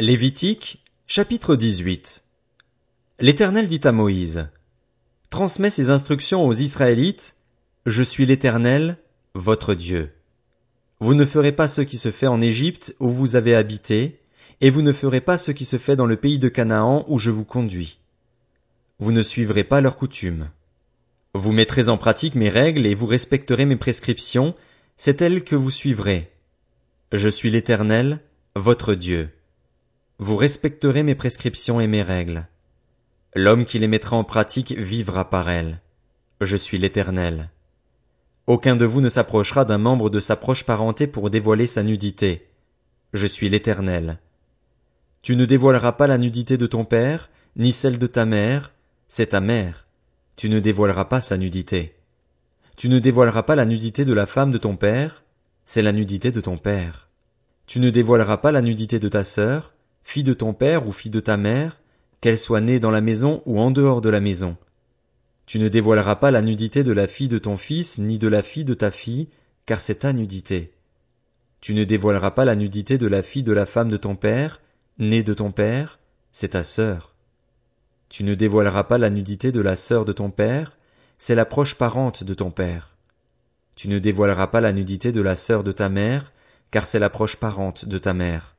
Lévitique, chapitre 18. L'Éternel dit à Moïse, Transmets ces instructions aux Israélites, Je suis l'Éternel, votre Dieu. Vous ne ferez pas ce qui se fait en Égypte où vous avez habité, et vous ne ferez pas ce qui se fait dans le pays de Canaan où je vous conduis. Vous ne suivrez pas leurs coutumes. Vous mettrez en pratique mes règles et vous respecterez mes prescriptions, c'est elles que vous suivrez. Je suis l'Éternel, votre Dieu. Vous respecterez mes prescriptions et mes règles. L'homme qui les mettra en pratique vivra par elles. Je suis l'Éternel. Aucun de vous ne s'approchera d'un membre de sa proche parenté pour dévoiler sa nudité. Je suis l'Éternel. Tu ne dévoileras pas la nudité de ton père, ni celle de ta mère, c'est ta mère. Tu ne dévoileras pas sa nudité. Tu ne dévoileras pas la nudité de la femme de ton père, c'est la nudité de ton père. Tu ne dévoileras pas la nudité de ta sœur, fille de ton père ou fille de ta mère, qu'elle soit née dans la maison ou en dehors de la maison. Tu ne dévoileras pas la nudité de la fille de ton fils ni de la fille de ta fille, car c'est ta nudité. Tu ne dévoileras pas la nudité de la fille de la femme de ton père, née de ton père, c'est ta sœur. Tu ne dévoileras pas la nudité de la sœur de ton père, c'est la proche parente de ton père. Tu ne dévoileras pas la nudité de la sœur de ta mère, car c'est la proche parente de ta mère.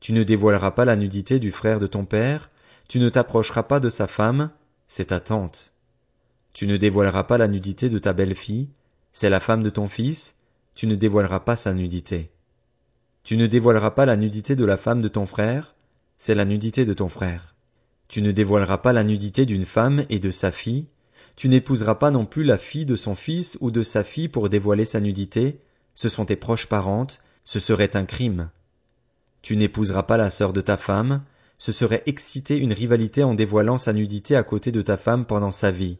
Tu ne dévoileras pas la nudité du frère de ton père, tu ne t'approcheras pas de sa femme, c'est ta tante. Tu ne dévoileras pas la nudité de ta belle-fille, c'est la femme de ton fils, tu ne dévoileras pas sa nudité. Tu ne dévoileras pas la nudité de la femme de ton frère, c'est la nudité de ton frère. Tu ne dévoileras pas la nudité d'une femme et de sa fille, tu n'épouseras pas non plus la fille de son fils ou de sa fille pour dévoiler sa nudité, ce sont tes proches parentes, ce serait un crime. Tu n'épouseras pas la sœur de ta femme, ce serait exciter une rivalité en dévoilant sa nudité à côté de ta femme pendant sa vie.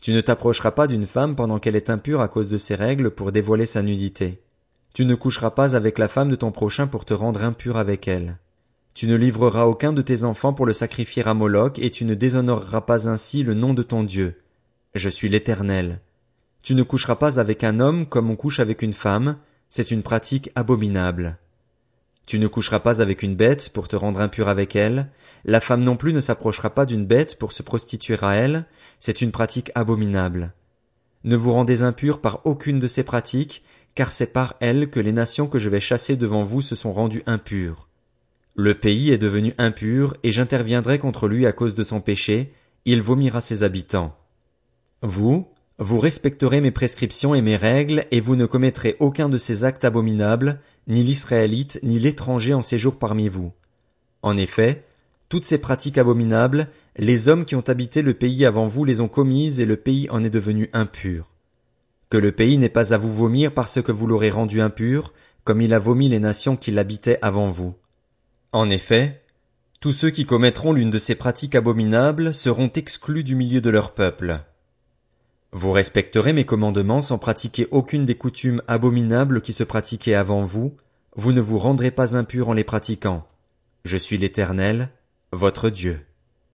Tu ne t'approcheras pas d'une femme pendant qu'elle est impure à cause de ses règles pour dévoiler sa nudité. Tu ne coucheras pas avec la femme de ton prochain pour te rendre impur avec elle. Tu ne livreras aucun de tes enfants pour le sacrifier à Moloch et tu ne déshonoreras pas ainsi le nom de ton Dieu. Je suis l'Éternel. Tu ne coucheras pas avec un homme comme on couche avec une femme, c'est une pratique abominable. Tu ne coucheras pas avec une bête pour te rendre impur avec elle, la femme non plus ne s'approchera pas d'une bête pour se prostituer à elle, c'est une pratique abominable. Ne vous rendez impurs par aucune de ces pratiques, car c'est par elles que les nations que je vais chasser devant vous se sont rendues impures. Le pays est devenu impur, et j'interviendrai contre lui à cause de son péché, il vomira ses habitants. Vous, vous respecterez mes prescriptions et mes règles, et vous ne commettrez aucun de ces actes abominables, ni l'Israélite, ni l'étranger en séjour parmi vous. En effet, toutes ces pratiques abominables, les hommes qui ont habité le pays avant vous les ont commises et le pays en est devenu impur. Que le pays n'ait pas à vous vomir parce que vous l'aurez rendu impur, comme il a vomi les nations qui l'habitaient avant vous. En effet, tous ceux qui commettront l'une de ces pratiques abominables seront exclus du milieu de leur peuple. Vous respecterez mes commandements sans pratiquer aucune des coutumes abominables qui se pratiquaient avant vous, vous ne vous rendrez pas impurs en les pratiquant. Je suis l'Éternel, votre Dieu.